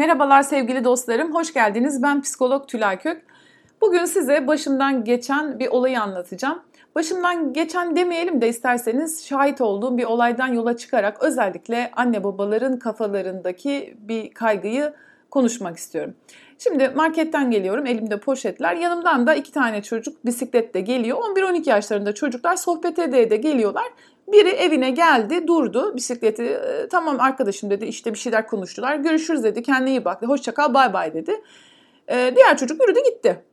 Merhabalar sevgili dostlarım, hoş geldiniz. Ben psikolog Tülay Kök. Bugün size başımdan geçen bir olayı anlatacağım. Başımdan geçen demeyelim de isterseniz şahit olduğum bir olaydan yola çıkarak özellikle anne babaların kafalarındaki bir kaygıyı konuşmak istiyorum. Şimdi marketten geliyorum elimde poşetler yanımdan da iki tane çocuk bisikletle geliyor 11-12 yaşlarında çocuklar sohbet ede ede geliyorlar. Biri evine geldi durdu bisikleti e, tamam arkadaşım dedi işte bir şeyler konuştular görüşürüz dedi kendine iyi bak hoşça kal bay bay dedi. Ee, diğer çocuk yürüdü gitti.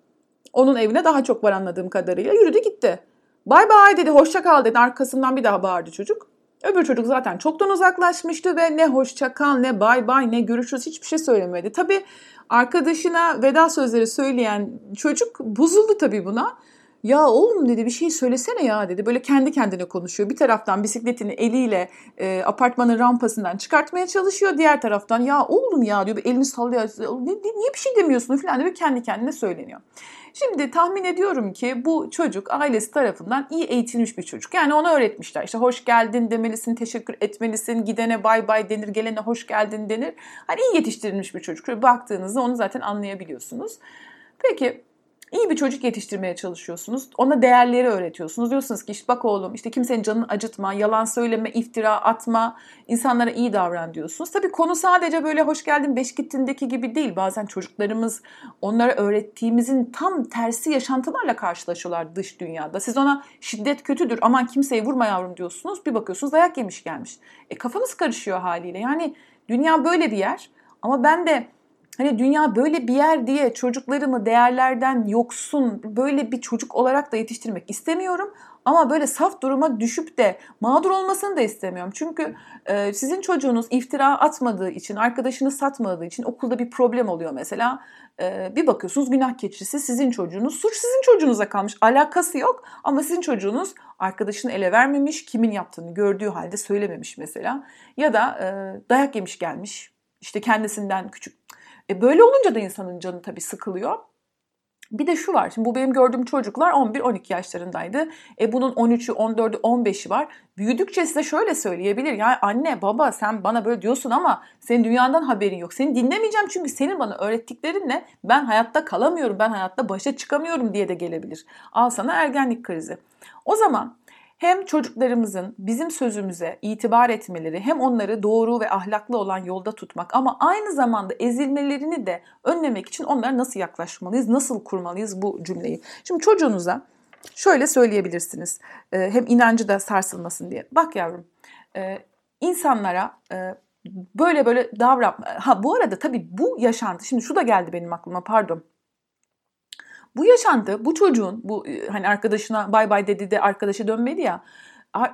Onun evine daha çok var anladığım kadarıyla yürüdü gitti. Bay bay dedi hoşça kal dedi arkasından bir daha bağırdı çocuk. Öbür çocuk zaten çoktan uzaklaşmıştı ve ne hoşça kal ne bay bay ne görüşürüz hiçbir şey söylemedi. Tabii arkadaşına veda sözleri söyleyen çocuk bozuldu tabii buna. Ya oğlum dedi bir şey söylesene ya dedi. Böyle kendi kendine konuşuyor. Bir taraftan bisikletini eliyle e, apartmanın rampasından çıkartmaya çalışıyor. Diğer taraftan ya oğlum ya diyor elini sallıyor. Niye bir şey demiyorsun falan diyor. Kendi kendine söyleniyor. Şimdi tahmin ediyorum ki bu çocuk ailesi tarafından iyi eğitilmiş bir çocuk. Yani ona öğretmişler. İşte hoş geldin demelisin, teşekkür etmelisin, gidene bay bay denir, gelene hoş geldin denir. Hani iyi yetiştirilmiş bir çocuk. Baktığınızda onu zaten anlayabiliyorsunuz. Peki İyi bir çocuk yetiştirmeye çalışıyorsunuz. Ona değerleri öğretiyorsunuz. Diyorsunuz ki işte bak oğlum işte kimsenin canını acıtma, yalan söyleme, iftira atma, insanlara iyi davran diyorsunuz. Tabii konu sadece böyle hoş geldin beş gittindeki gibi değil. Bazen çocuklarımız onlara öğrettiğimizin tam tersi yaşantılarla karşılaşıyorlar dış dünyada. Siz ona şiddet kötüdür aman kimseyi vurma yavrum diyorsunuz. Bir bakıyorsunuz dayak yemiş gelmiş. E kafanız karışıyor haliyle. Yani dünya böyle bir yer ama ben de Hani dünya böyle bir yer diye çocuklarımı değerlerden yoksun böyle bir çocuk olarak da yetiştirmek istemiyorum. Ama böyle saf duruma düşüp de mağdur olmasını da istemiyorum. Çünkü e, sizin çocuğunuz iftira atmadığı için, arkadaşını satmadığı için okulda bir problem oluyor mesela. E, bir bakıyorsunuz günah keçisi sizin çocuğunuz. Suç sizin çocuğunuza kalmış. Alakası yok ama sizin çocuğunuz arkadaşını ele vermemiş, kimin yaptığını gördüğü halde söylememiş mesela. Ya da e, dayak yemiş gelmiş. İşte kendisinden küçük e böyle olunca da insanın canı tabii sıkılıyor. Bir de şu var. Şimdi bu benim gördüğüm çocuklar 11-12 yaşlarındaydı. E bunun 13'ü, 14'ü, 15'i var. Büyüdükçe size şöyle söyleyebilir. Ya anne, baba sen bana böyle diyorsun ama senin dünyadan haberin yok. Seni dinlemeyeceğim çünkü senin bana öğrettiklerinle ben hayatta kalamıyorum, ben hayatta başa çıkamıyorum diye de gelebilir. Al sana ergenlik krizi. O zaman hem çocuklarımızın bizim sözümüze itibar etmeleri hem onları doğru ve ahlaklı olan yolda tutmak ama aynı zamanda ezilmelerini de önlemek için onlara nasıl yaklaşmalıyız, nasıl kurmalıyız bu cümleyi. Şimdi çocuğunuza şöyle söyleyebilirsiniz e, hem inancı da sarsılmasın diye. Bak yavrum e, insanlara e, böyle böyle davran. Ha bu arada tabii bu yaşantı şimdi şu da geldi benim aklıma pardon. Bu yaşantı bu çocuğun bu e, hani arkadaşına bay bay dedi de arkadaşı dönmedi ya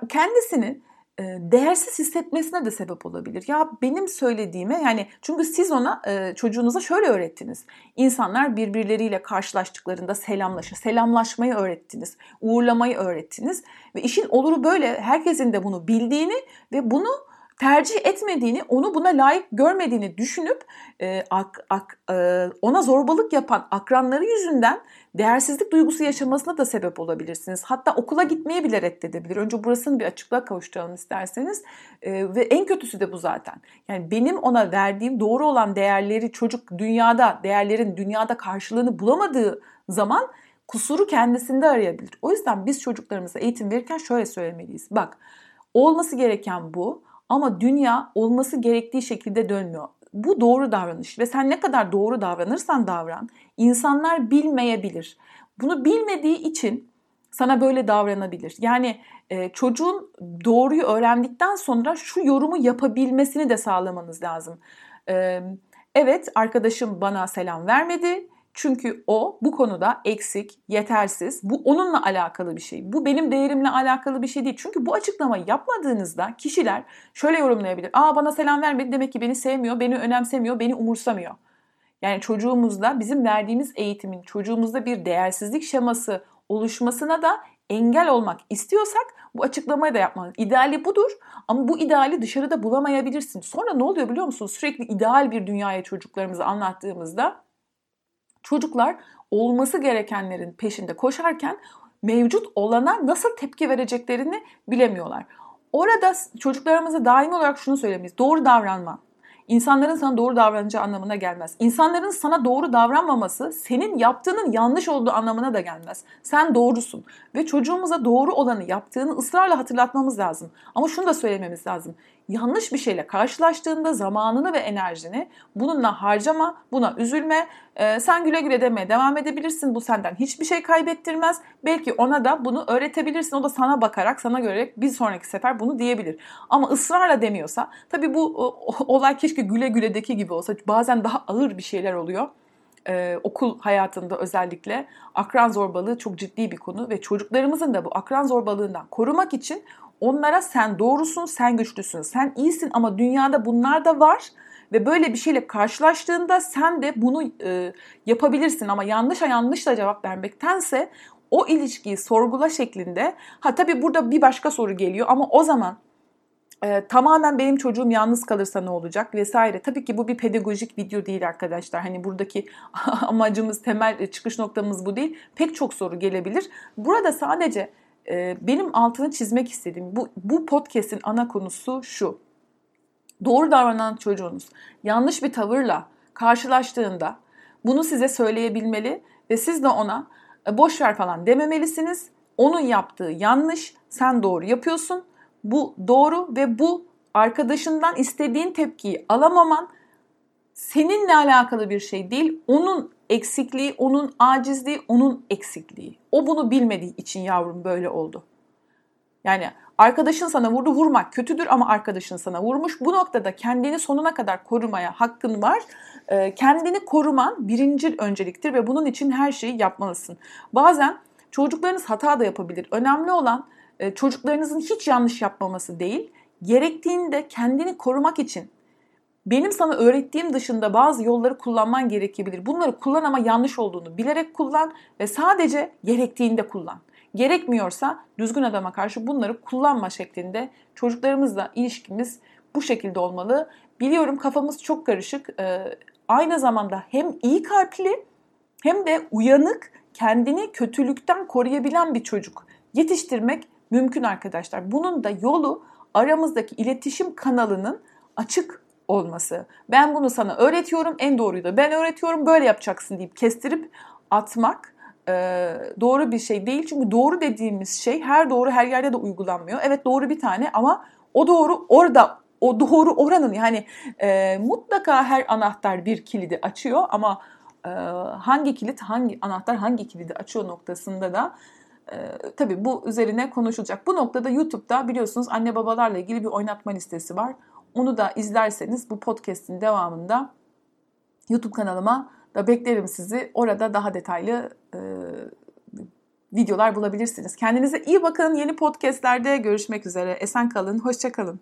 kendisini e, değersiz hissetmesine de sebep olabilir. Ya benim söylediğime yani çünkü siz ona e, çocuğunuza şöyle öğrettiniz. İnsanlar birbirleriyle karşılaştıklarında selamlaşır. Selamlaşmayı öğrettiniz. Uğurlamayı öğrettiniz. Ve işin oluru böyle herkesin de bunu bildiğini ve bunu tercih etmediğini, onu buna layık görmediğini düşünüp e, ak, ak, e, ona zorbalık yapan akranları yüzünden değersizlik duygusu yaşamasına da sebep olabilirsiniz. Hatta okula gitmeye bile reddedebilir. Önce burasını bir açıklığa kavuşturalım isterseniz. E, ve en kötüsü de bu zaten. Yani benim ona verdiğim doğru olan değerleri çocuk dünyada, değerlerin dünyada karşılığını bulamadığı zaman kusuru kendisinde arayabilir. O yüzden biz çocuklarımıza eğitim verirken şöyle söylemeliyiz. Bak olması gereken bu ama dünya olması gerektiği şekilde dönmüyor. Bu doğru davranış ve sen ne kadar doğru davranırsan davran insanlar bilmeyebilir. Bunu bilmediği için sana böyle davranabilir. Yani e, çocuğun doğruyu öğrendikten sonra şu yorumu yapabilmesini de sağlamanız lazım. E, evet arkadaşım bana selam vermedi çünkü o bu konuda eksik, yetersiz. Bu onunla alakalı bir şey. Bu benim değerimle alakalı bir şey değil. Çünkü bu açıklamayı yapmadığınızda kişiler şöyle yorumlayabilir. Aa bana selam vermedi demek ki beni sevmiyor, beni önemsemiyor, beni umursamıyor. Yani çocuğumuzda bizim verdiğimiz eğitimin çocuğumuzda bir değersizlik şeması oluşmasına da engel olmak istiyorsak bu açıklamayı da yapmalıyız. İdeali budur ama bu ideali dışarıda bulamayabilirsin. Sonra ne oluyor biliyor musunuz? Sürekli ideal bir dünyaya çocuklarımıza anlattığımızda çocuklar olması gerekenlerin peşinde koşarken mevcut olana nasıl tepki vereceklerini bilemiyorlar. Orada çocuklarımıza daim olarak şunu söylemeyiz. Doğru davranma. insanların sana doğru davranacağı anlamına gelmez. İnsanların sana doğru davranmaması senin yaptığının yanlış olduğu anlamına da gelmez. Sen doğrusun ve çocuğumuza doğru olanı yaptığını ısrarla hatırlatmamız lazım. Ama şunu da söylememiz lazım. Yanlış bir şeyle karşılaştığında zamanını ve enerjini bununla harcama, buna üzülme. Ee, sen güle güle demeye devam edebilirsin. Bu senden hiçbir şey kaybettirmez. Belki ona da bunu öğretebilirsin. O da sana bakarak, sana göre bir sonraki sefer bunu diyebilir. Ama ısrarla demiyorsa, tabii bu olay keşke güle güledeki gibi olsa. Bazen daha ağır bir şeyler oluyor ee, okul hayatında özellikle akran zorbalığı çok ciddi bir konu ve çocuklarımızın da bu akran zorbalığından korumak için onlara sen doğrusun, sen güçlüsün, sen iyisin ama dünyada bunlar da var ve böyle bir şeyle karşılaştığında sen de bunu e, yapabilirsin ama yanlışa yanlışla cevap vermektense o ilişkiyi sorgula şeklinde. Ha tabii burada bir başka soru geliyor ama o zaman e, tamamen benim çocuğum yalnız kalırsa ne olacak vesaire. Tabii ki bu bir pedagojik video değil arkadaşlar. Hani buradaki amacımız, temel çıkış noktamız bu değil. Pek çok soru gelebilir. Burada sadece e, benim altını çizmek istediğim bu, bu podcast'in ana konusu şu. Doğru davranan çocuğunuz yanlış bir tavırla karşılaştığında bunu size söyleyebilmeli ve siz de ona e, boş ver falan dememelisiniz. Onun yaptığı yanlış, sen doğru yapıyorsun bu doğru ve bu arkadaşından istediğin tepkiyi alamaman seninle alakalı bir şey değil. Onun eksikliği, onun acizliği, onun eksikliği. O bunu bilmediği için yavrum böyle oldu. Yani arkadaşın sana vurdu vurmak kötüdür ama arkadaşın sana vurmuş. Bu noktada kendini sonuna kadar korumaya hakkın var. Ee, kendini koruman birinci önceliktir ve bunun için her şeyi yapmalısın. Bazen çocuklarınız hata da yapabilir. Önemli olan e, çocuklarınızın hiç yanlış yapmaması değil, gerektiğinde kendini korumak için benim sana öğrettiğim dışında bazı yolları kullanman gerekebilir. Bunları kullan ama yanlış olduğunu bilerek kullan ve sadece gerektiğinde kullan. Gerekmiyorsa düzgün adama karşı bunları kullanma şeklinde çocuklarımızla ilişkimiz bu şekilde olmalı. Biliyorum kafamız çok karışık. Ee, aynı zamanda hem iyi kalpli hem de uyanık, kendini kötülükten koruyabilen bir çocuk yetiştirmek mümkün arkadaşlar. Bunun da yolu aramızdaki iletişim kanalının açık olması. Ben bunu sana öğretiyorum, en doğruyu da ben öğretiyorum, böyle yapacaksın deyip kestirip atmak e, doğru bir şey değil. Çünkü doğru dediğimiz şey her doğru her yerde de uygulanmıyor. Evet doğru bir tane ama o doğru orada o doğru oranın yani e, mutlaka her anahtar bir kilidi açıyor ama e, hangi kilit hangi anahtar hangi kilidi açıyor noktasında da ee, tabii bu üzerine konuşulacak. Bu noktada YouTube'da biliyorsunuz anne babalarla ilgili bir oynatma listesi var. Onu da izlerseniz bu podcast'in devamında YouTube kanalıma da beklerim sizi. Orada daha detaylı e, videolar bulabilirsiniz. Kendinize iyi bakın. Yeni podcastlerde görüşmek üzere. Esen kalın, hoşça kalın.